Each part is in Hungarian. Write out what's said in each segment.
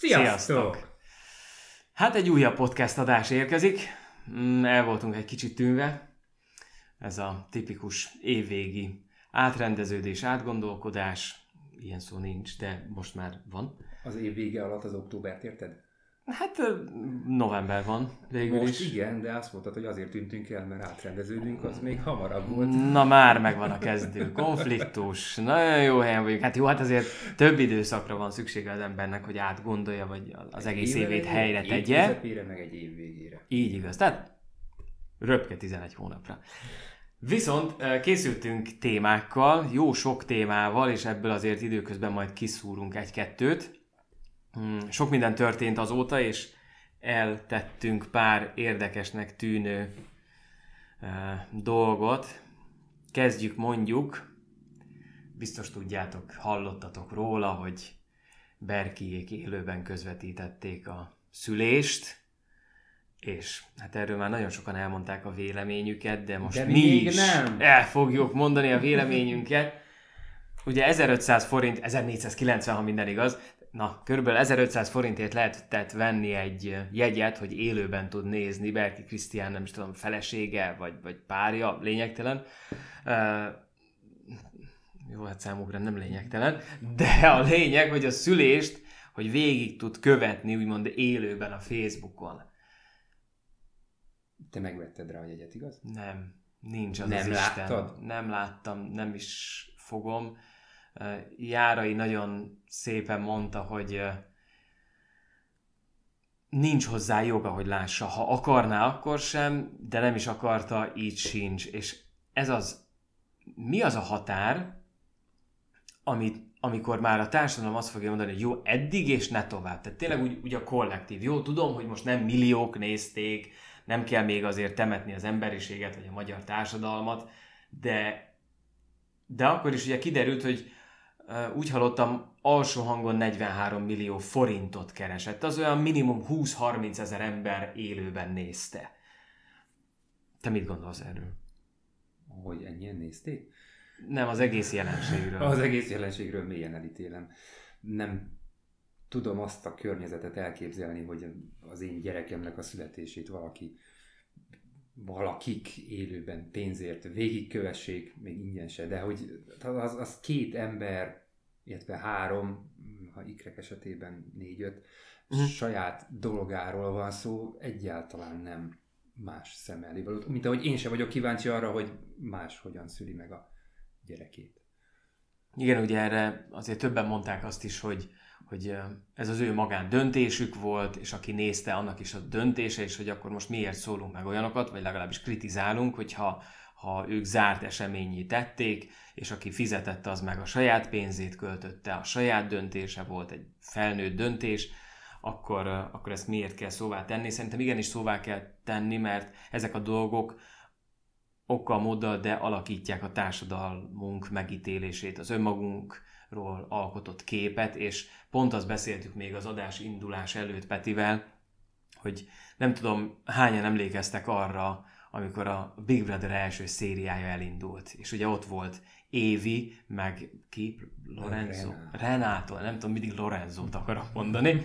Sziasztok! Hát egy újabb podcast adás érkezik. Mm, El voltunk egy kicsit tűnve. Ez a tipikus évvégi átrendeződés, átgondolkodás. Ilyen szó nincs, de most már van. Az év vége alatt az októbert érted? Hát november van végül Most is. igen, de azt mondtad, hogy azért tűntünk el, mert átrendeződünk, az még hamarabb volt. Na már megvan a kezdő konfliktus, nagyon jó helyen vagyunk. Hát jó, hát azért több időszakra van szüksége az embernek, hogy átgondolja, vagy az egész Év évét helyre tegye. közepére, meg egy év végére. Így igaz, tehát röpke 11 hónapra. Viszont készültünk témákkal, jó sok témával, és ebből azért időközben majd kiszúrunk egy-kettőt. Hmm, Sok minden történt azóta, és eltettünk pár érdekesnek tűnő eh, dolgot. Kezdjük mondjuk, biztos tudjátok, hallottatok róla, hogy Berkiék élőben közvetítették a szülést, és hát erről már nagyon sokan elmondták a véleményük,et de most De mi, is nem. el fogjuk mondani a véleményünket. Ugye 1500 forint, 1490, ha minden igaz, na, körülbelül 1500 forintért lehetett venni egy jegyet, hogy élőben tud nézni Berki Krisztián, nem is tudom, felesége, vagy, vagy párja, lényegtelen. Uh, jó, hát számukra nem lényegtelen, de a lényeg, hogy a szülést, hogy végig tud követni, úgymond élőben a Facebookon. Te megvetted rá a jegyet, igaz? Nem, nincs az Nem az Isten. láttad? Nem láttam, nem is fogom. Járai nagyon szépen mondta, hogy nincs hozzá joga, hogy lássa. Ha akarná, akkor sem, de nem is akarta, így sincs. És ez az, mi az a határ, amit, amikor már a társadalom azt fogja mondani, hogy jó, eddig és ne tovább. Tehát tényleg úgy, úgy a kollektív. Jó, tudom, hogy most nem milliók nézték, nem kell még azért temetni az emberiséget, vagy a magyar társadalmat, de, de akkor is ugye kiderült, hogy úgy hallottam, alsó hangon 43 millió forintot keresett. Az olyan minimum 20-30 ezer ember élőben nézte. Te mit gondolsz erről? Hogy ennyien nézték? Nem, az egész jelenségről. Az egész jelenségről mélyen elítélem. Nem tudom azt a környezetet elképzelni, hogy az én gyerekemnek a születését valaki valakik élőben pénzért végigkövessék, még ingyen se, de hogy az, az két ember, illetve három, ha ikrek esetében négy-öt, Mhm. saját dologáról van szó, egyáltalán nem más szem elé való. Mint ahogy én sem vagyok kíváncsi arra, hogy más hogyan szüli meg a gyerekét. Igen, ugye erre azért többen mondták azt is, hogy, hogy ez az ő magán döntésük volt, és aki nézte, annak is a döntése, és hogy akkor most miért szólunk meg olyanokat, vagy legalábbis kritizálunk, hogyha ha ők zárt eseményé tették, és aki fizetette, az meg a saját pénzét költötte, a saját döntése volt, egy felnőtt döntés, akkor, akkor ezt miért kell szóvá tenni? Szerintem igenis szóvá kell tenni, mert ezek a dolgok okkal, móddal, de alakítják a társadalmunk megítélését, az önmagunkról alkotott képet, és pont azt beszéltük még az adás indulás előtt Petivel, hogy nem tudom, hányan emlékeztek arra, amikor a Big Brother első szériája elindult, és ugye ott volt Évi, meg ki? Lorenzo? Renato. Renato, nem tudom, mindig Lorenzót akarok mondani.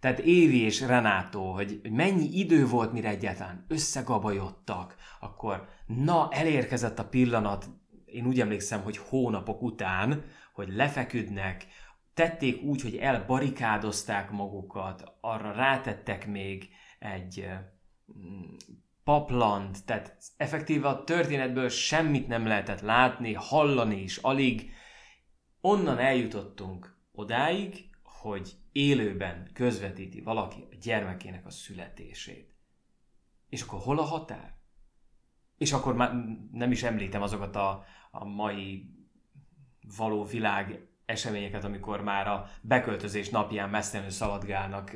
Tehát Évi és Renátó, hogy hogy mennyi idő volt, mire egyáltalán összegabajodtak, akkor na, elérkezett a pillanat, én úgy emlékszem, hogy hónapok után, hogy lefeküdnek, tették úgy, hogy elbarikádozták magukat, arra rátettek még egy mm, paplant, tehát effektíve a történetből semmit nem lehetett látni, hallani is alig. Onnan eljutottunk odáig, hogy élőben közvetíti valaki a gyermekének a születését. És akkor hol a határ? És akkor már nem is említem azokat a, a mai való világ eseményeket, amikor már a beköltözés napján messzenül szaladgálnak,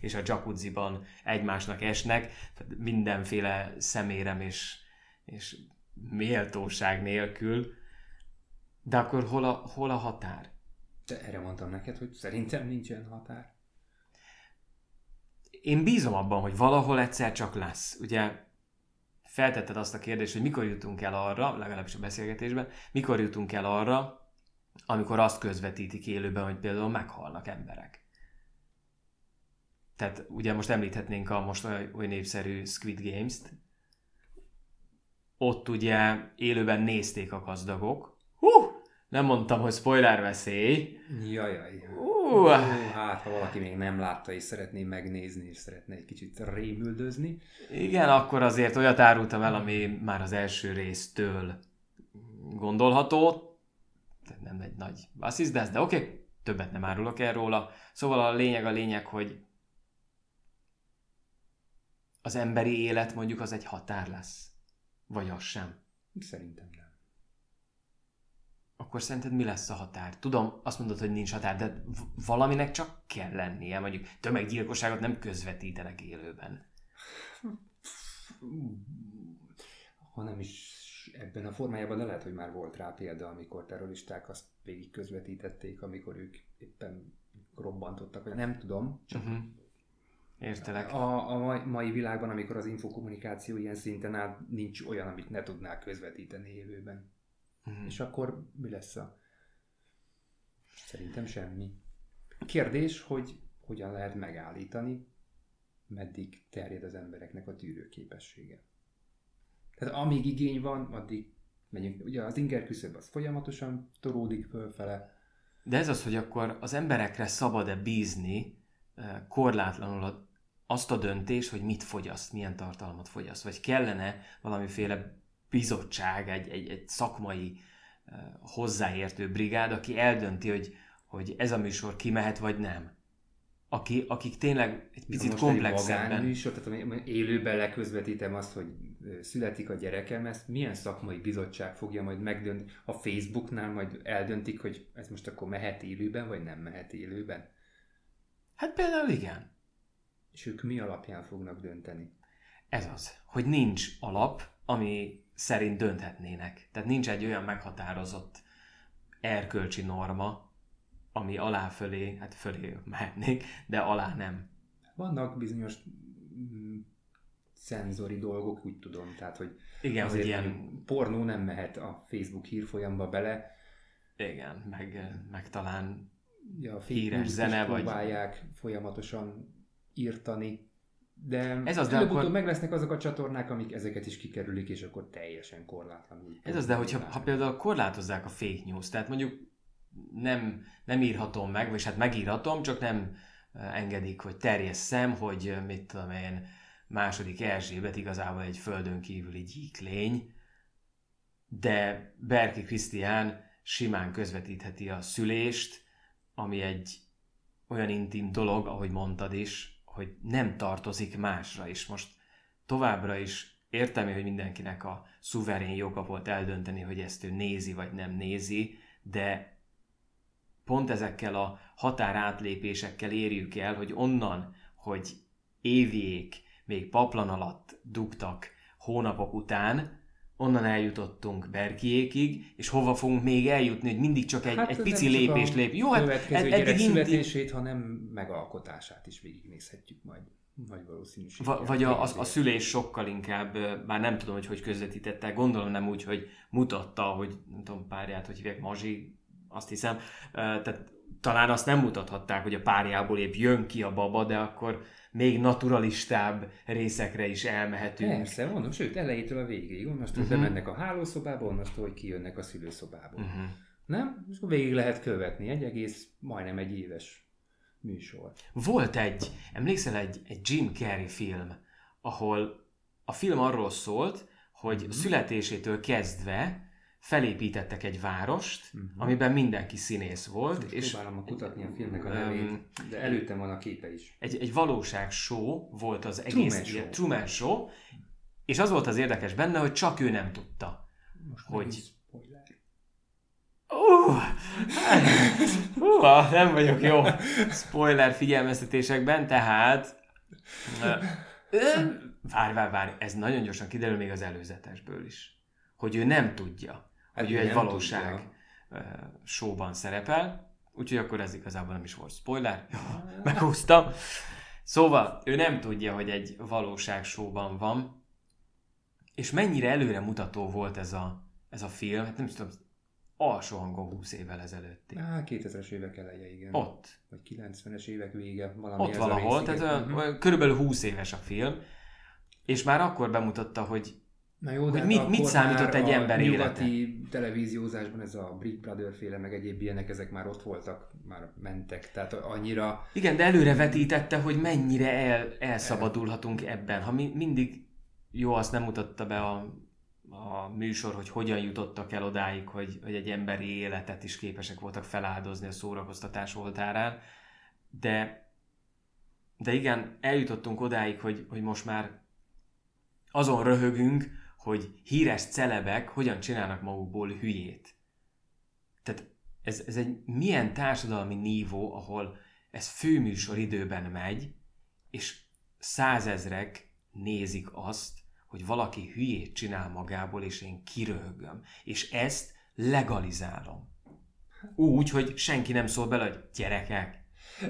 és a jacuzziban egymásnak esnek, mindenféle szemérem és, és méltóság nélkül. De akkor hol a, hol a határ? De erre mondtam neked, hogy szerintem nincsen határ. Én bízom abban, hogy valahol egyszer csak lesz. Ugye feltetted azt a kérdést, hogy mikor jutunk el arra, legalábbis a beszélgetésben, mikor jutunk el arra, amikor azt közvetítik élőben, hogy például meghalnak emberek. Tehát ugye most említhetnénk a most oly, oly népszerű Squid Games-t. Ott ugye élőben nézték a gazdagok. Hú! Nem mondtam, hogy spoiler veszély. Jajaj. Uh. Hát, ha valaki még nem látta és szeretné megnézni, és szeretne egy kicsit rémüldözni. Igen, akkor azért olyat árultam el, ami már az első résztől gondolható. Nem egy nagy basszizdász, de oké, okay, többet nem árulok el róla. Szóval a lényeg a lényeg, hogy az emberi élet mondjuk az egy határ lesz. Vagy az sem. Szerintem nem. Akkor szerinted mi lesz a határ? Tudom, azt mondod, hogy nincs határ, de valaminek csak kell lennie. Mondjuk tömeggyilkosságot nem közvetítenek élőben. Ha nem is ebben a formájában, de lehet, hogy már volt rá példa, amikor terroristák azt végig közvetítették, amikor ők éppen robbantottak, vagy nem tudom, csak Uh-huh. Értelek. A, a mai- mai világban, amikor az infokommunikáció ilyen szinten áll, nincs olyan, amit ne tudnák közvetíteni élőben. Uh-huh. És akkor mi lesz a... Szerintem semmi. Kérdés, hogy hogyan lehet megállítani, meddig terjed az embereknek a tűrőképessége. Tehát amíg igény van, addig megyünk. Ugye az inger küszöb az folyamatosan toródik fölfele. De ez az, hogy akkor az emberekre szabad-e bízni eh, korlátlanul azt a döntést, hogy mit fogyaszt, milyen tartalmat fogyaszt, vagy kellene valamiféle bizottság, egy, egy, egy szakmai eh, hozzáértő brigád, aki eldönti, hogy, hogy ez a műsor kimehet, vagy nem. Aki, akik tényleg egy picit komplexebben... magánműsor, tehát élőben leközvetítem azt, hogy születik a gyerekem, ezt milyen szakmai bizottság fogja majd megdönteni? A Facebooknál majd eldöntik, hogy ez most akkor mehet élőben, vagy nem mehet élőben? Hát például igen. És ők mi alapján fognak dönteni? Ez az, hogy nincs alap, ami szerint dönthetnének. Tehát nincs egy olyan meghatározott erkölcsi norma, ami alá fölé, hát fölé mehetnék, de alá nem. Vannak bizonyos mm, szenzori dolgok, úgy tudom, tehát, hogy Igen, hogy azért ilyen, mondjuk pornó nem mehet a Facebook hírfolyamba bele, igen, meg, meg talán ja, a Híres zene, vagy- próbálják folyamatosan írtani, de Ez az, de akkor- meg lesznek azok a csatornák, amik ezeket is kikerülik, és akkor teljesen korlátlanul. Ez az, de hogyha ha például korlátozzák a fake news, tehát mondjuk nem, nem írhatom meg, vagy hát megírhatom, csak nem eh, engedik, hogy terjesszem, hogy eh, mit tudom én, második Erzsébet igazából egy földön kívüli gyíklény, de Berki Krisztián simán közvetítheti a szülést, ami egy olyan intim dolog, ahogy mondtad is, hogy nem tartozik másra is. Most továbbra is értem, hogy mindenkinek a szuverén joga volt eldönteni, hogy ezt ő nézi vagy nem nézi, de pont ezekkel a határátlépésekkel érjük el, hogy onnan, hogy évjék még paplan alatt dugtak hónapok után, onnan eljutottunk Berkiékig, és hova fogunk még eljutni, hogy mindig csak egy, hát, egy nem pici lépést a lép. Jó, hát következő ed- gyerek eddig születését, hanem megalkotását is végignézhetjük majd nagy valószínűséggel. Va- vagy a, a, a szülés sokkal inkább, bár nem tudom, hogy hogy közvetítette, gondolom nem úgy, hogy mutatta, hogy nem tudom, párját, hogy hívják Mazsi, azt hiszem, tehát talán azt nem mutathatták, hogy a párjából épp jön ki a baba, de akkor még naturalistább részekre is elmehetünk. Persze, mondom, sőt, elejétől a végéig. Onnastól Mhm. uh-huh. bemennek a hálószobába, onnastól, hogy kijönnek a szülőszobából. Uh-huh. Uh-huh. Nem? És akkor végig lehet követni. Egy egész, majdnem egy éves műsor. Volt egy, emlékszel egy, egy Jim Carrey film, ahol a film arról szólt, hogy Mhm. születésétől kezdve felépítettek egy várost, Mhm. amiben mindenki színész volt, Most és próbálom kutatni a filmnek a nevét, de előttem van a képe is. egy, egy valóság show volt az egész Truman Show. Truman Show, és az volt az érdekes benne, hogy csak ő nem tudta. Most Hogy? Uh, uh, nem vagyok jó spoiler figyelmeztetésekben, tehát... Várj, várj, várj, ez nagyon gyorsan kiderül még az előzetesből is. Hogy ő nem tudja, Hát egy nem valóság tudja. showban szerepel, úgyhogy akkor ez igazából nem is volt spoiler. Meghúztam. Szóval ő nem tudja, hogy egy valóság showban van, és mennyire előremutató volt ez a, ez a film, hát nem is tudom, alsó hangon 20 évvel ezelőtti. Á, 2000-es évek eleje, igen. Ott. Vagy 90-es évek vége, valami Ott ez valahol, a rész, tehát olyan körülbelül 20 éves a film, és már akkor bemutatta, hogy Na jó, de mit- akkor mit számított egy a ember nyugati televíziózásban ez a Big Brother féle, meg egyéb ilyenek, ezek már ott voltak, már mentek, tehát annyira igen, de előre vetítette, hogy mennyire el, elszabadulhatunk ebben. Ha mi, mindig jó, azt nem mutatta be a, a műsor, hogy hogyan jutottak el odáig, hogy, hogy egy emberi életet is képesek voltak feláldozni a szórakoztatás oltárán, de, de igen, eljutottunk odáig, hogy, hogy most már azon röhögünk, hogy híres celebek hogyan csinálnak magukból hülyét. Tehát ez, ez egy milyen társadalmi nívó, ahol ez főműsor időben megy, és százezrek nézik azt, hogy valaki hülyét csinál magából, és én kiröhögöm. És ezt legalizálom. Úgy, hogy senki nem szól bele, hogy gyerekek.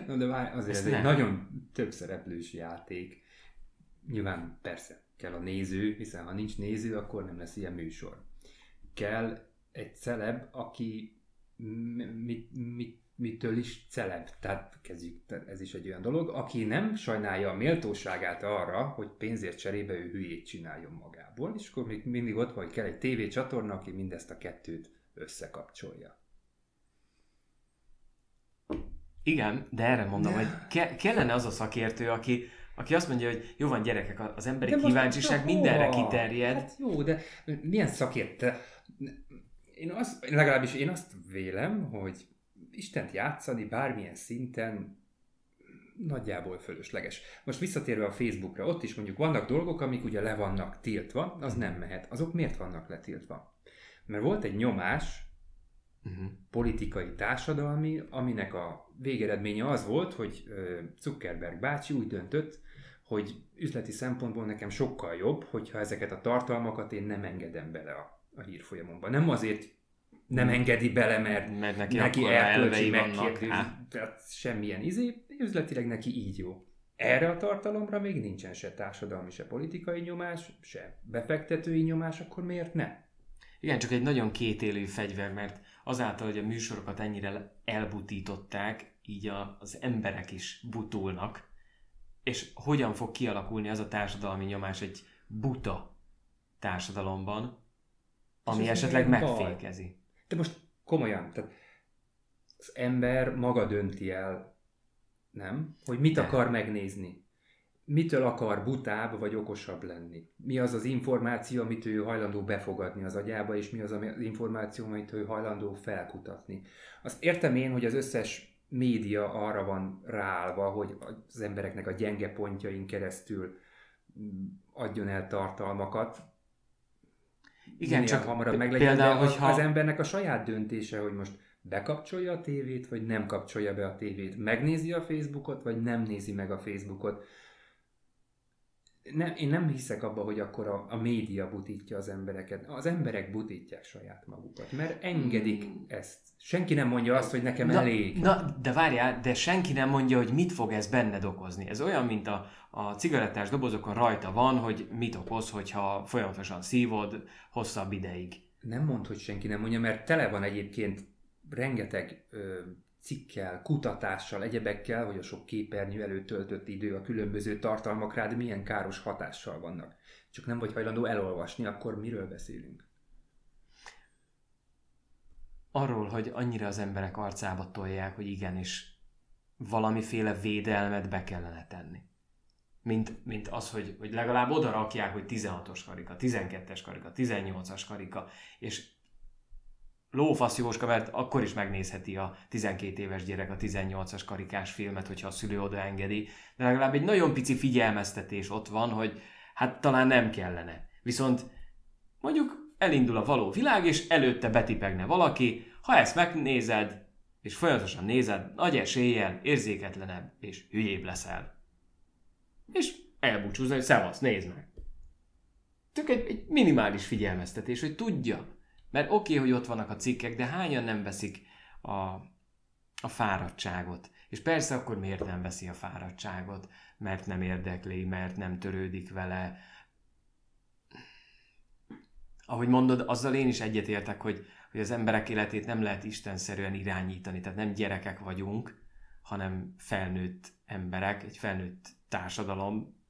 No, de várj, azért Ezt ez egy nagyon több szereplős játék. Nyilván persze kell a néző, hiszen ha nincs néző, akkor nem lesz ilyen műsor. Kell egy celeb, aki mi, mi, mi, mitől is celeb. Tehát kezdjük, ez is egy olyan dolog, aki nem sajnálja a méltóságát arra, hogy pénzért cserébe ő hülyét csináljon magából, és akkor még mindig ott van, hogy kell egy tévécsatorna, aki mindezt a kettőt összekapcsolja. Igen, de erre mondom, hogy ke- kellene az a szakértő, aki, aki azt mondja, hogy jó van gyerekek, az emberi De kíváncsiság hova? mindenre kiterjed. Hát jó, de milyen szakérte? Én azt, legalábbis én azt vélem, hogy Istent játszani bármilyen szinten nagyjából fölösleges. Most visszatérve a Facebookra, ott is mondjuk vannak dolgok, amik ugye le vannak tiltva, az nem mehet. Azok miért vannak letiltva? Mert volt egy nyomás, Uh-huh. politikai, társadalmi, aminek a végeredménye az volt, hogy Zuckerberg bácsi úgy döntött, hogy üzleti szempontból nekem sokkal jobb, hogyha ezeket a tartalmakat én nem engedem bele a, a hírfolyamomba. Nem azért nem engedi bele, mert Mert neki, neki erkölcsi megkérdőz, Hát, tehát semmilyen izé, üzletileg neki így jó. Erre a tartalomra még nincsen se társadalmi, se politikai nyomás, se befektetői nyomás, akkor miért ne? Igen, csak egy nagyon kétélű fegyver, mert azáltal, hogy a műsorokat ennyire elbutították, így a, az emberek is butulnak, és hogyan fog kialakulni az a társadalmi nyomás egy buta társadalomban, ami esetleg milyen baj? megfékezi. De most komolyan, tehát az ember maga dönti el, nem? Hogy mit De. akar megnézni. Mitől akar butább vagy okosabb lenni. Mi az az információ, amit ő hajlandó befogadni az agyába, és mi az az információ, amit ő hajlandó felkutatni. Azt értem én, hogy az összes média arra van ráállva, hogy az embereknek a gyenge pontjain keresztül mm, adjon el tartalmakat, Igen, minél csak hamarabb meglegyen, például, de hogyha- az embernek a saját döntése, hogy most bekapcsolja a tévét, vagy nem kapcsolja be a tévét. Megnézi a Facebookot, vagy nem nézi meg a Facebookot. Nem, én nem hiszek abba, hogy akkor a, a média butítja az embereket. Az emberek butítják saját magukat, mert engedik ezt. Senki nem mondja azt, hogy nekem na, elég. Na, de várjál, de senki nem mondja, hogy mit fog ez benned okozni. Ez olyan, mint a, a cigarettás dobozokon rajta van, hogy mit okoz, hogyha folyamatosan szívod hosszabb ideig. Nem mond, hogy senki nem mondja, mert tele van egyébként rengeteg ö, cikkel, kutatással, egyebekkel, hogy a sok képernyő előtt töltött idő, a különböző tartalmak rád milyen káros hatással vannak. Csak nem vagy hajlandó elolvasni, akkor miről beszélünk? Arról, hogy annyira az emberek arcába tolják, hogy igenis valamiféle védelmet be kellene tenni. Mint, mint az, hogy, hogy legalább oda rakják, hogy 16-os karika, 12-es karika, 18-as karika, és lófasz Jóska, mert akkor is megnézheti a 12 éves gyerek a 18-as karikás filmet, hogyha a szülő oda engedi, de legalább egy nagyon pici figyelmeztetés ott van, hogy hát talán nem kellene. Viszont mondjuk elindul a való világ, és előtte betipegne valaki, ha ezt megnézed, és folyamatosan nézed, nagy eséllyel érzéketlenebb és hülyébb leszel. És elbúcsúzni, hogy szevasz, nézd meg. Csak egy, egy minimális figyelmeztetés, hogy tudja. Mert oké, okay, hogy ott vannak a cikkek, de hányan nem veszik a, a fáradtságot. És persze akkor miért nem veszi a fáradtságot? Mert nem érdekli, mert nem törődik vele. Ahogy mondod, azzal én is egyetértek, hogy, hogy az emberek életét nem lehet istenszerűen irányítani, tehát nem gyerekek vagyunk, hanem felnőtt emberek, egy felnőtt társadalom,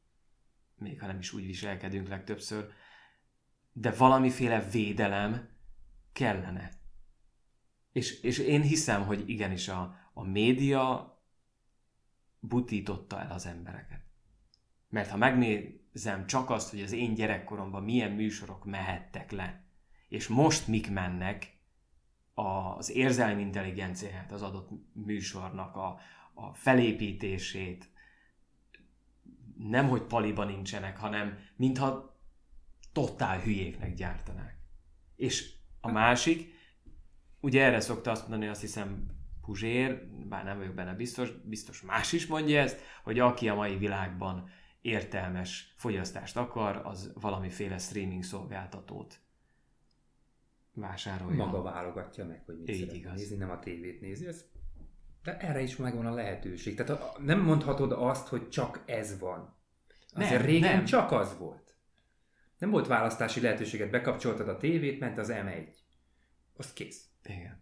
még ha nem is úgy viselkedünk legtöbbször, de valamiféle védelem kellene. És, és én hiszem, hogy igenis a, a média butította el az embereket. Mert ha megnézem csak azt, hogy az én gyerekkoromban milyen műsorok mehettek le, és most mik mennek az érzelmi intelligenciáját az adott műsornak, a, a felépítését, nem hogy paliban nincsenek, hanem mintha totál hülyéknek gyártanák. És a másik, ugye erre szokta azt mondani, azt hiszem Puzsér, bár nem vagyok benne biztos, biztos más is mondja ezt, hogy aki a mai világban értelmes fogyasztást akar, az valamiféle streaming szolgáltatót vásárolja. Maga válogatja meg, hogy mit Így szeretne igaz. nézni, nem a tévét nézi. Ez, de erre is megvan a lehetőség. Tehát a, nem mondhatod azt, hogy csak ez van. Azért Nem, régen nem. csak az volt. Nem volt választási lehetőséget, bekapcsoltad a tévét, ment az M1. Az kész. Igen.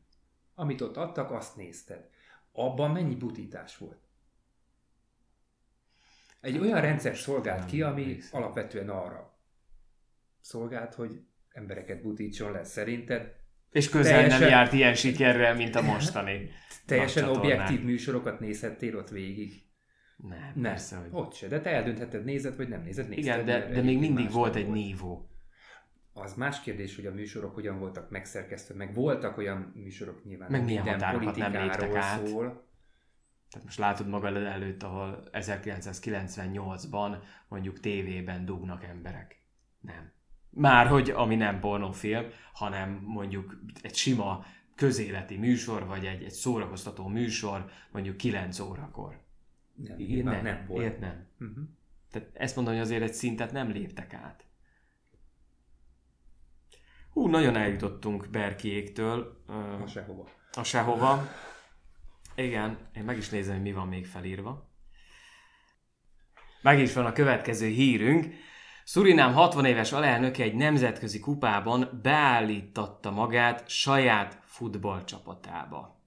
Amit ott adtak, azt nézted. Abban mennyi butítás volt? Egy olyan rendszer szolgált ki, ami alapvetően arra szolgált, hogy embereket butítson le. Szerinted És közel Teljesen- nem járt ilyen sikerrel, mint a mostani. teljesen objektív műsorokat nézhettél ott végig? Nem, Nem, persze, hogy... ott se, de te eldöntheted, nézed vagy nem nézed. Nézted, Igen, de, de még mindig volt egy nívó. Az más kérdés, hogy a műsorok hogyan voltak megszerkesztve, meg voltak olyan műsorok nyilván, Meg milyen határokat nem léptek át. szól. Tehát most látod magad előtt, ahol 1998-ban mondjuk tévében dugnak emberek. Nem. Már hogy ami nem pornófilm, hanem mondjuk egy sima közéleti műsor, vagy egy, egy szórakoztató műsor, mondjuk 9 órakor. Nem, nem, nem volt. Ilyet nem. Uh-huh. Tehát ezt mondom, hogy azért egy szintet nem léptek át. Hú, nagyon eljutottunk Berkiéktől. Ha sehova. a sehova. Igen, én meg is nézem, hogy mi van még felírva. Meg is van a következő hírünk. Surinám 60 éves alelnöke egy nemzetközi kupában beállítatta magát saját futballcsapatába.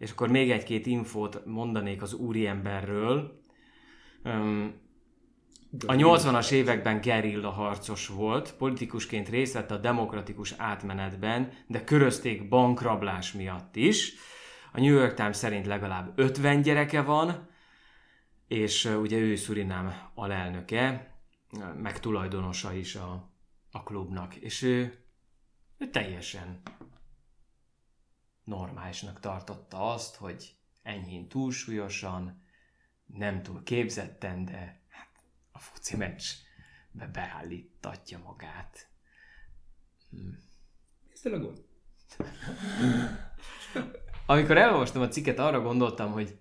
És akkor még egy-két infót mondanék az úriemberről. A 80-as években gerilla harcos volt, politikusként részt vett a demokratikus átmenetben, de körözték bankrablás miatt is. A New York Times szerint legalább 50 gyereke van, és ugye ő Surinám alelnöke, meg tulajdonosa is a, a klubnak, és ő, ő teljesen normálisnak tartotta azt, hogy enyhén túlsúlyosan, nem túl képzetten, de hát a foci meccsbe beállítatja magát. Nézd a gond. Amikor elolvastam a cikket, arra gondoltam, hogy,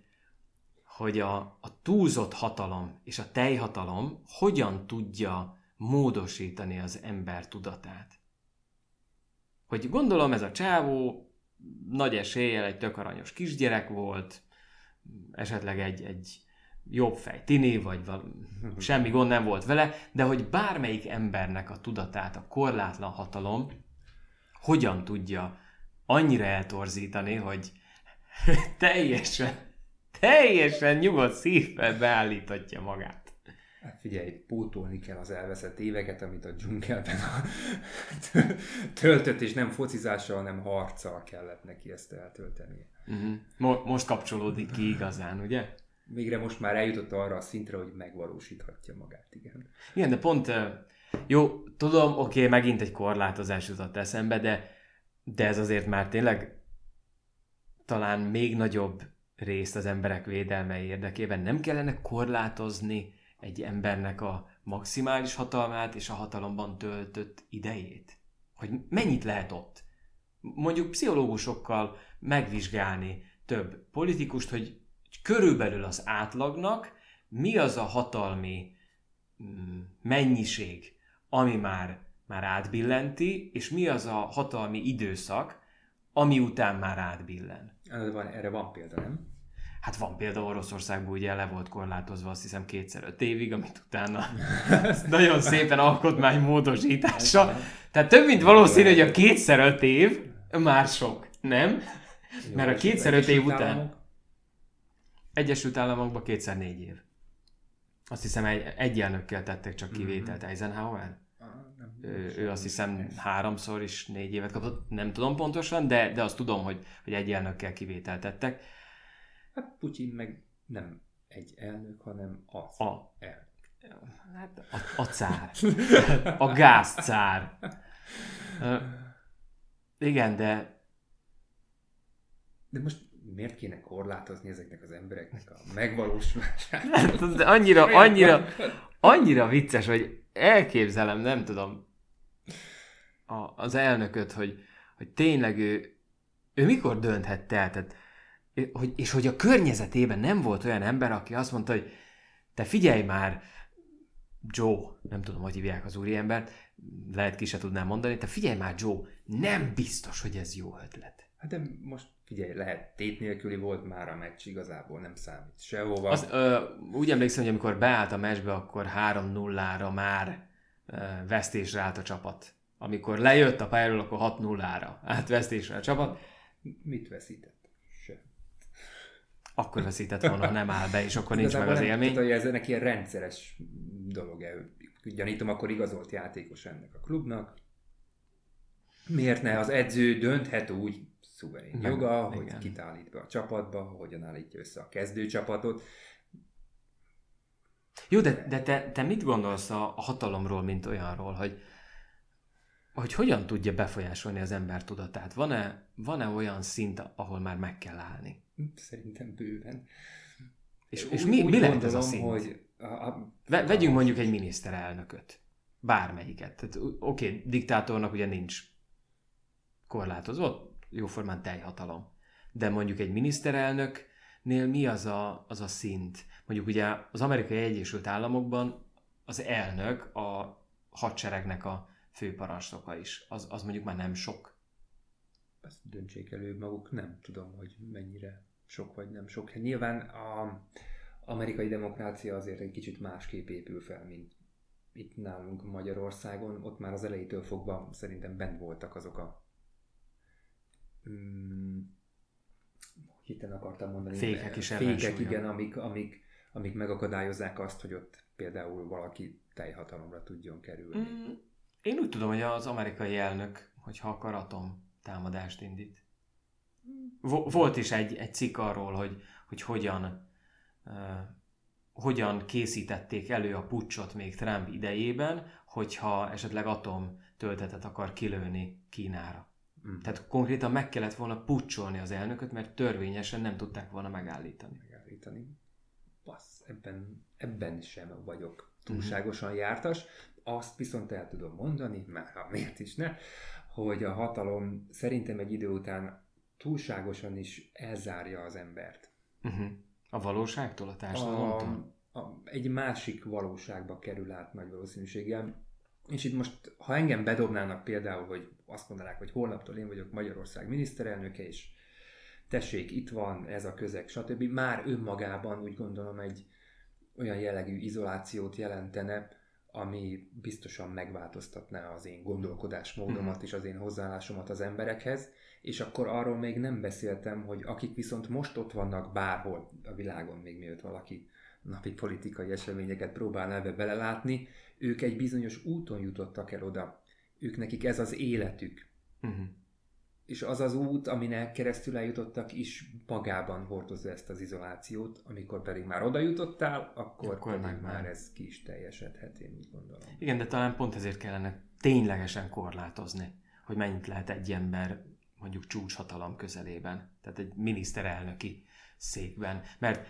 hogy a, a túlzott hatalom és a teljhatalom hogyan tudja módosítani az ember tudatát. Hogy gondolom ez a csávó nagy eséllyel egy tök aranyos kisgyerek volt, esetleg egy, egy jobb fej tini, vagy val- semmi gond nem volt vele, de hogy bármelyik embernek a tudatát a korlátlan hatalom hogyan tudja annyira eltorzítani, hogy teljesen, teljesen nyugodt szívvel beállítatja magát. Figyelj, pótolni kell az elveszett éveket, amit a dzsungelben töltött, és nem focizással, hanem harccal kellett neki ezt eltöltenie. Uh-huh. Mo- most kapcsolódik ki igazán, ugye? Végre most már eljutott arra a szintre, hogy megvalósíthatja magát, igen. Igen, de pont, jó, tudom, oké, megint egy korlátozás jutott eszembe, de, de ez azért már tényleg talán még nagyobb részt az emberek védelme érdekében. Nem kellene korlátozni egy embernek a maximális hatalmát és a hatalomban töltött idejét? Hogy mennyit lehet ott? Mondjuk pszichológusokkal megvizsgálni több politikust, hogy körülbelül az átlagnak mi az a hatalmi mm, mennyiség, ami már, már átbillenti, és mi az a hatalmi időszak, ami után már átbillen. Erre van, erre van példa, nem? Hát van például Oroszországban ugye le volt korlátozva azt hiszem kétszer öt évig, amit utána nagyon szépen alkotmány módosítása. Tehát több mint valószínű, hogy a kétszer öt év Már sok, nem? Jó, Mert a kétszer öt év után- Államok? Egyesült Államokban kétszer négy év. Azt hiszem egy, egy elnökkel tettek csak Mhm. kivételt, Eisenhower. Ah, Ő, ő azt hiszem háromszor is négy évet kapott, nem tudom pontosan, de, de azt tudom, hogy, hogy egy elnökkel kivételt tettek. Hát Putyin meg nem egy elnök, hanem az A, elnök. hát a, a cár. A gázcár. Ö, Igen, de De most miért kéne korlátozni ezeknek az embereknek a megvalósulását? Hát, de annyira, annyira, annyira vicces, hogy elképzelem, nem tudom, a, az elnököt, hogy, hogy tényleg ő, ő mikor dönthette el, tehát, hogy, és hogy a környezetében nem volt olyan ember, aki azt mondta, hogy te figyelj már, Joe, nem tudom, hogy hívják az úriembert, lehet ki se tudnám mondani, te figyelj már, Joe, nem biztos, hogy ez jó ötlet. Hát de most figyelj, lehet tét nélküli volt már a meccs, igazából nem számít sehova. Az, ö, úgy emlékszem, hogy amikor beállt a meccsbe, akkor 3-0-ra már ö, vesztésre állt a csapat. Amikor lejött a pályáról, akkor 6-0-ra állt vesztésre a csapat. Mit veszített? Akkor veszített volna, ha nem áll be, és akkor nincs meg az nem- élmény. Tehát, hogy ez ennek ilyen rendszeres dolog -e. Gyanítom, akkor igazolt játékos ennek a klubnak. Miért ne? Az edző dönthet úgy, szuverén joga, hogy igen. kit állít be a csapatba, hogyan állítja össze a kezdőcsapatot. Jó, de, de te, te mit gondolsz a hatalomról, mint olyanról, hogy, hogy hogyan tudja befolyásolni az ember tudatát? Van-e, van-e olyan szint, ahol már meg kell állni? Szerintem bőven. És, és Úgy- mi, úgy mi lehet ez a szint? Hogy a, a, Ve- vegyünk mondjuk egy miniszterelnököt. Bármelyiket. Tehát, oké, okay, diktátornak ugye nincs korlátozva, jóformán teljhatalom. De mondjuk egy miniszterelnöknél mi az a, az a szint? Mondjuk ugye az Amerikai Egyesült Államokban az elnök a hadseregnek a főparancsnoka is. Az, az mondjuk már nem sok. Ezt döntsék elő maguk, nem tudom, hogy mennyire sok vagy nem sok. Hát Nyilván a amerikai demokrácia azért egy kicsit másképp épül fel, mint itt nálunk Magyarországon. Ott már az elejétől fogva szerintem bent voltak azok a mm, hiten akartam mondani. Fékek is Fékek, ellensúlya. igen, amik, amik, amik megakadályozzák azt, hogy ott például valaki teljhatalomra tudjon kerülni. Mm, én úgy tudom, hogy az amerikai elnök, hogyha akar atom támadást indít. Vo- volt is egy, egy cikk arról, hogy, hogy hogyan, uh, hogyan készítették elő a pucsot még Trump idejében, hogyha esetleg atom töltetet akar kilőni Kínára. Mm. Tehát konkrétan meg kellett volna pucsolni az elnököt, mert törvényesen nem tudták volna megállítani. megállítani. Passz, ebben, ebben sem vagyok túlságosan jártas. Azt viszont el tudom mondani, már ha miért is ne, hogy a hatalom szerintem egy idő után túlságosan is elzárja az embert. Uh-huh. A valóságtól, a társadalomtól? A, a, egy másik valóságba kerül át nagy valószínűséggel. És itt most, ha engem bedobnának például, hogy azt mondanák, hogy holnaptól én vagyok Magyarország miniszterelnöke, és tessék, itt van ez a közeg, stb. Már önmagában úgy gondolom egy olyan jellegű izolációt jelentene, ami biztosan megváltoztatná az én gondolkodásmódomat és az én hozzáállásomat az emberekhez, és akkor arról még nem beszéltem, hogy akik viszont most ott vannak bárhol a világon, még mielőtt valaki napi politikai eseményeket próbál ebbe belelátni, ők egy bizonyos úton jutottak el oda. Ők nekik ez az életük. Uh-huh. És az az út, aminek keresztül eljutottak is magában hordozza ezt az izolációt, amikor pedig már oda jutottál, akkor, Akkor pedig meg már már. ez ki is teljesedhet, én úgy gondolom. Igen, de talán pont ezért kellene ténylegesen korlátozni, hogy mennyit lehet egy ember mondjuk csúcshatalom közelében, tehát egy miniszterelnöki székben. Mert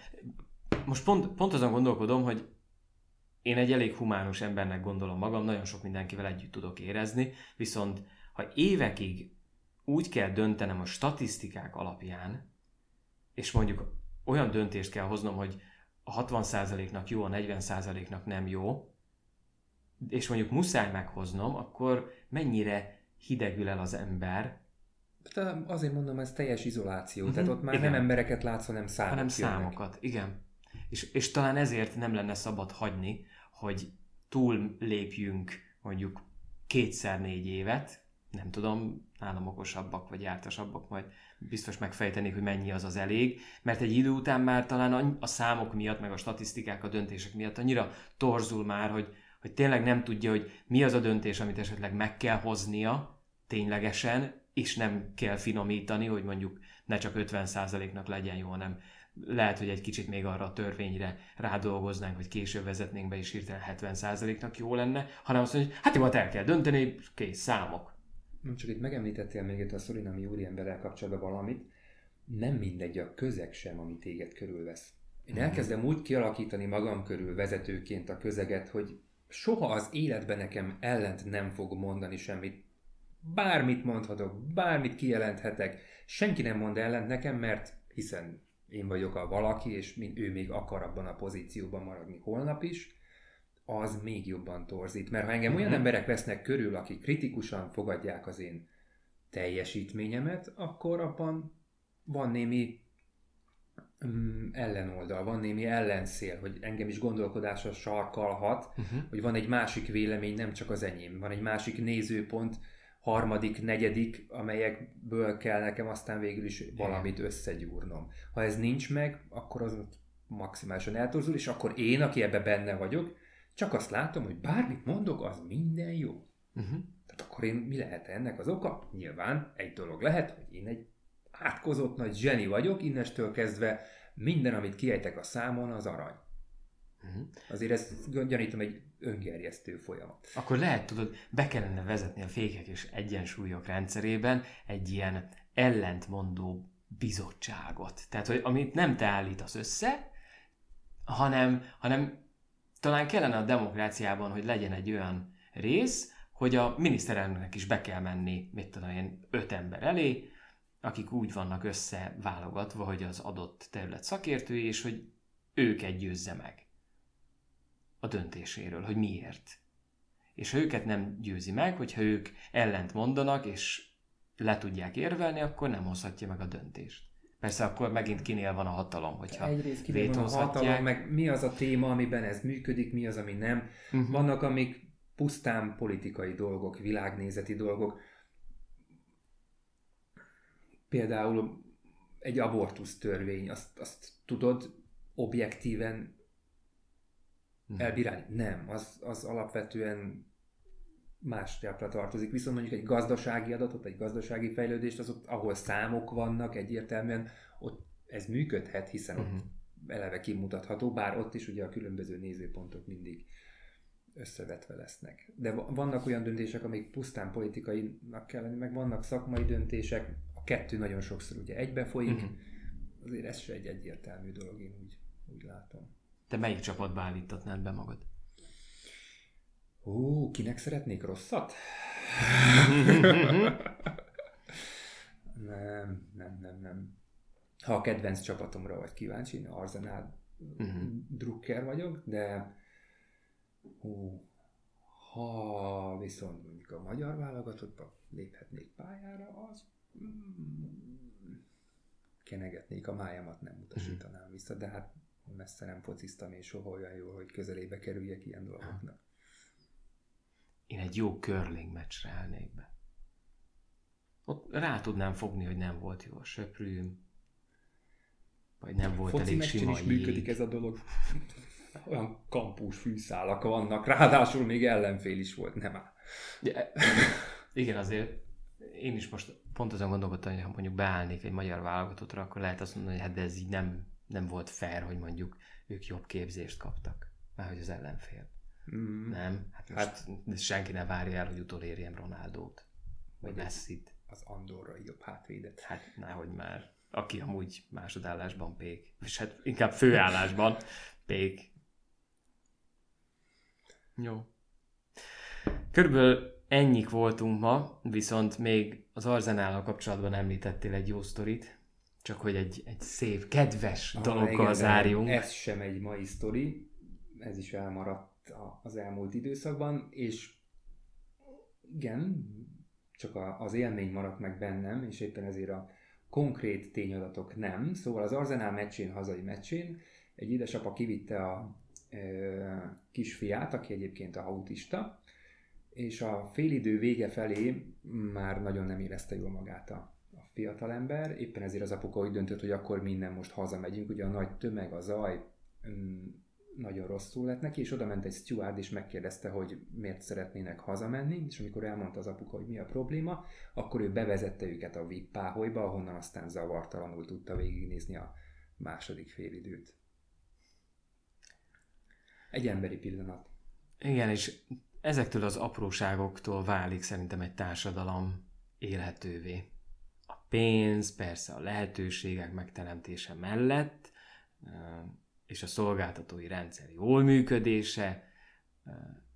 most pont, pont azon gondolkodom, hogy én egy elég humánus embernek gondolom magam, nagyon sok mindenkivel együtt tudok érezni, viszont ha évekig úgy kell döntenem a statisztikák alapján, és mondjuk olyan döntést kell hoznom, hogy a 60%-nak jó, a 40%-nak nem jó, és mondjuk muszáj meghoznom, akkor mennyire hidegül el az ember, De azért mondom, ez teljes izoláció. Mhm, Tehát ott már igen. nem embereket látsz, hanem számok hanem számokat. Igen. És, és talán ezért nem lenne szabad hagyni, hogy túl lépjünk mondjuk kétszer négy évet, nem tudom, nálam okosabbak vagy jártasabbak, majd biztos megfejtenék, hogy mennyi az az elég, mert egy idő után már talán a számok miatt, meg a statisztikák, a döntések miatt annyira torzul már, hogy, hogy tényleg nem tudja, hogy mi az a döntés, amit esetleg meg kell hoznia ténylegesen, és nem kell finomítani, hogy mondjuk ne csak 50%-nak legyen jó, hanem lehet, hogy egy kicsit még arra a törvényre rádolgoznánk, vagy később vezetnénk be, és hirtelen 70%-nak jó lenne, hanem azt mondja, hogy hát jó, hát el kell dönteni, kész, számok. Nem csak itt megemlítettél még itt a Szorinami úriemberrel kapcsolatban valamit, nem mindegy a közeg sem, ami téged körülvesz. Én elkezdem úgy kialakítani magam körül vezetőként a közeget, hogy soha az életben nekem ellent nem fog mondani semmit. Bármit mondhatok, bármit kijelenthetek, senki nem mond ellent nekem, mert hiszen én vagyok a valaki, és ő még akar abban a pozícióban maradni holnap is, az még jobban torzít. Mert ha engem olyan mhm. emberek vesznek körül, akik kritikusan fogadják az én teljesítményemet, akkor abban van némi um, ellenoldal, van némi ellenszél, hogy engem is gondolkodásra sarkalhat, uh-huh. hogy van egy másik vélemény, nem csak az enyém, van egy másik nézőpont, harmadik, negyedik, amelyekből kell nekem aztán végül is valamit összegyúrnom. Ha ez nincs meg, akkor az maximálisan eltorzul, és akkor én, aki ebbe benne vagyok, csak azt látom, hogy bármit mondok, az minden jó. Uh-huh. Tehát akkor én mi lehet ennek az oka? Nyilván egy dolog lehet, hogy én egy átkozott nagy zseni vagyok, innestől kezdve minden, amit kiejtek a számon, az arany. Uh-huh. Azért ezt gyanítom egy öngerjesztő folyamat. Akkor lehet, tudod, be kellene vezetni a fékek és egyensúlyok rendszerében egy ilyen ellentmondó bizottságot. Tehát, hogy amit nem te állítasz össze, hanem, hanem talán kellene a demokráciában, hogy legyen egy olyan rész, hogy a miniszterelnöknek is be kell menni, mit tudom én, öt ember elé, akik úgy vannak összeválogatva, hogy az adott terület szakértői, és hogy őket győzze meg a döntéséről, hogy miért. És ha őket nem győzi meg, hogyha ők ellent mondanak, és le tudják érvelni, akkor nem hozhatja meg a döntést. Persze akkor megint kinél van a hatalom, hogyha Egyrészt kinél van a hatalom, meg mi az a téma, amiben ez működik, mi az, ami nem. Uh-huh. Vannak, amik pusztán politikai dolgok, világnézeti dolgok. Például egy abortusz törvény, azt, azt tudod objektíven uh-huh. elbírálni? Nem, az, az alapvetően más gyakra tartozik. Viszont mondjuk egy gazdasági adatot, egy gazdasági fejlődést, az ott, ahol számok vannak egyértelműen, ott ez működhet, hiszen uh-huh. ott mhm. eleve kimutatható, bár ott is ugye a különböző nézőpontok mindig összevetve lesznek. De vannak olyan döntések, amik pusztán politikainak kell lenni, meg vannak szakmai döntések, a kettő nagyon sokszor ugye egybe folyik, uh-huh. azért ez se egy egyértelmű dolog, én úgy, úgy látom. Te melyik csapatba állítatnád be magad? Ó, kinek szeretnék rosszat? nem, nem, nem, nem. Ha a kedvenc csapatomra vagy kíváncsi, én Arzenál uh-huh. drukker vagyok, de hú, ha viszont mondjuk a magyar válogatottba léphetnék pályára, az mm, kenegetnék a májamat, nem utasítanám uh-huh. vissza, de hát messze nem fociztam, és soha olyan jó, hogy közelébe kerüljek ilyen dolgoknak én egy jó curling meccsre állnék be. Ott rá tudnám fogni, hogy nem volt jó a söprűm, vagy nem volt Foci elég sima is működik ez a dolog. Olyan kampus fűszálak vannak, ráadásul még ellenfél is volt, nem áll. Ja, igen, azért én is most pont azon gondolkodtam, hogy ha mondjuk beállnék egy magyar válogatottra, akkor lehet azt mondani, hogy hát de ez így nem, nem volt fair, hogy mondjuk ők jobb képzést kaptak, mert hogy az ellenfél. Mm. Nem? Hát, hát senki nem várja el, hogy utolérjem Ronaldót. Vagy Messi-t. Az Andorrai jobb hátvédet. Hát nehogy már. Aki amúgy másodállásban pék. És hát inkább főállásban pék. Jó. Körülbelül ennyik voltunk ma, viszont még az Arzenállal kapcsolatban említettél egy jó sztorit, csak hogy egy, egy szép, kedves ah, dologgal igen, zárjunk. Ez sem egy mai sztori, ez is elmaradt az elmúlt időszakban, és igen, csak a, az élmény maradt meg bennem, és éppen ezért a konkrét tényadatok nem. Szóval az Arzenál meccsén, hazai meccsén egy édesapa kivitte a e, kisfiát, aki egyébként a autista, és a félidő vége felé már nagyon nem érezte jól magát a, a fiatalember, éppen ezért az apuka úgy döntött, hogy akkor minden most hazamegyünk, ugye a nagy tömeg, a zaj mm, nagyon rosszul lett neki, és oda ment egy steward, és megkérdezte, hogy miért szeretnének hazamenni, és amikor elmondta az apuka, hogy mi a probléma, akkor ő bevezette őket a VIP páholyba, ahonnan aztán zavartalanul tudta végignézni a második félidőt. Egy emberi pillanat. Igen, és ezektől az apróságoktól válik szerintem egy társadalom élhetővé. A pénz, persze a lehetőségek megteremtése mellett, és a szolgáltatói rendszer jól működése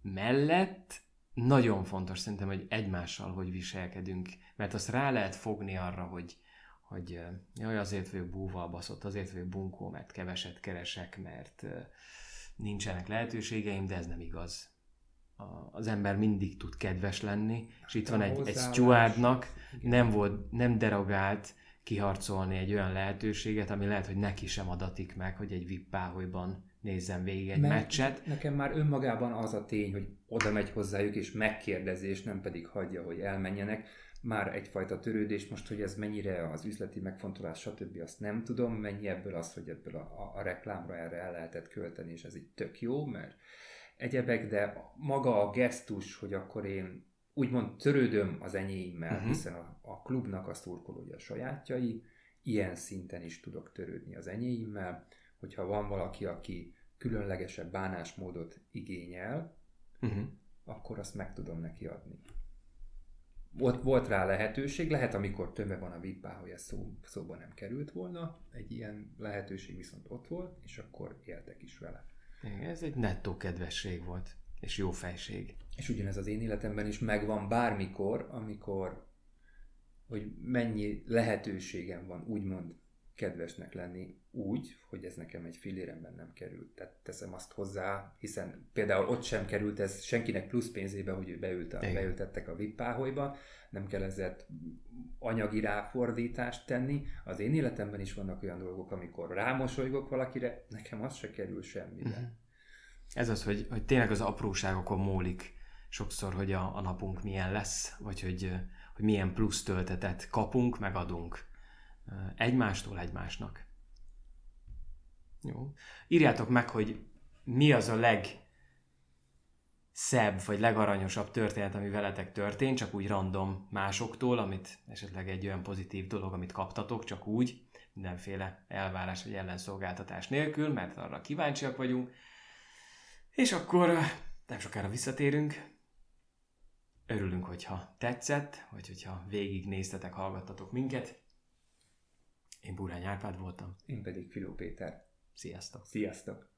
mellett nagyon fontos szerintem, hogy egymással hogy viselkedünk, mert azt rá lehet fogni arra, hogy, hogy jaj, azért vagyok búval baszott, azért vagyok bunkó, mert keveset keresek, mert nincsenek lehetőségeim, de ez nem igaz. Az ember mindig tud kedves lenni, és itt van egy, egy stewardnak, nem volt, nem derogált kiharcolni egy olyan lehetőséget, ami lehet, hogy neki sem adatik meg, hogy egy VIP páholyban nézzen végig egy Mert meccset. Nekem már önmagában az a tény, hogy oda megy hozzájuk és megkérdezi, és nem pedig hagyja, hogy elmenjenek, már egyfajta törődés, most, hogy ez mennyire az üzleti megfontolás, stb. azt nem tudom, mennyi ebből az, hogy ebből a, a, a reklámra erre el lehetett költeni, és ez így tök jó, mert egyebek, de maga a gesztus, hogy akkor én úgymond törődöm az enyéimmel, uh-huh. hiszen a, a klubnak a szurkolója a sajátjai, ilyen szinten is tudok törődni az enyéimmel, hogyha van valaki, aki különlegesebb bánásmódot igényel, uh-huh. akkor azt meg tudom neki adni. Volt, volt rá lehetőség, lehet amikor tömve van a VIP hogy ez szó, szóba nem került volna, egy ilyen lehetőség viszont ott volt, és akkor éltek is vele. Igen, ez egy nettó kedvesség volt, és jó fejség. És ugyanez az én életemben is megvan bármikor, amikor, hogy mennyi lehetőségem van úgymond kedvesnek lenni úgy, hogy ez nekem egy filléremben nem került. Tehát teszem azt hozzá, hiszen például ott sem került ez senkinek plusz pénzébe, hogy ő beült a, beültettek a vippáholyba, nem kell ezzel anyagi ráfordítást tenni. Az én életemben is vannak olyan dolgok, amikor rámosolygok valakire, nekem az se kerül semmibe. Uh-huh. Ez az, hogy, hogy tényleg az apróságokon múlik sokszor, hogy a, a napunk milyen lesz, vagy hogy, hogy milyen plusz töltetet kapunk, meg adunk egymástól egymásnak. Jó. Írjátok meg, hogy mi az a legszebb vagy legaranyosabb történet, ami veletek történt, csak úgy random másoktól, amit esetleg egy olyan pozitív dolog, amit kaptatok, csak úgy, mindenféle elvárás vagy ellenszolgáltatás nélkül, mert arra kíváncsiak vagyunk. És akkor nem sokára visszatérünk. Örülünk, hogyha tetszett, vagy hogyha végignéztetek, hallgattatok minket. Én Burány Árpád voltam. Én pedig Filó Péter. Sziasztok! Sziasztok!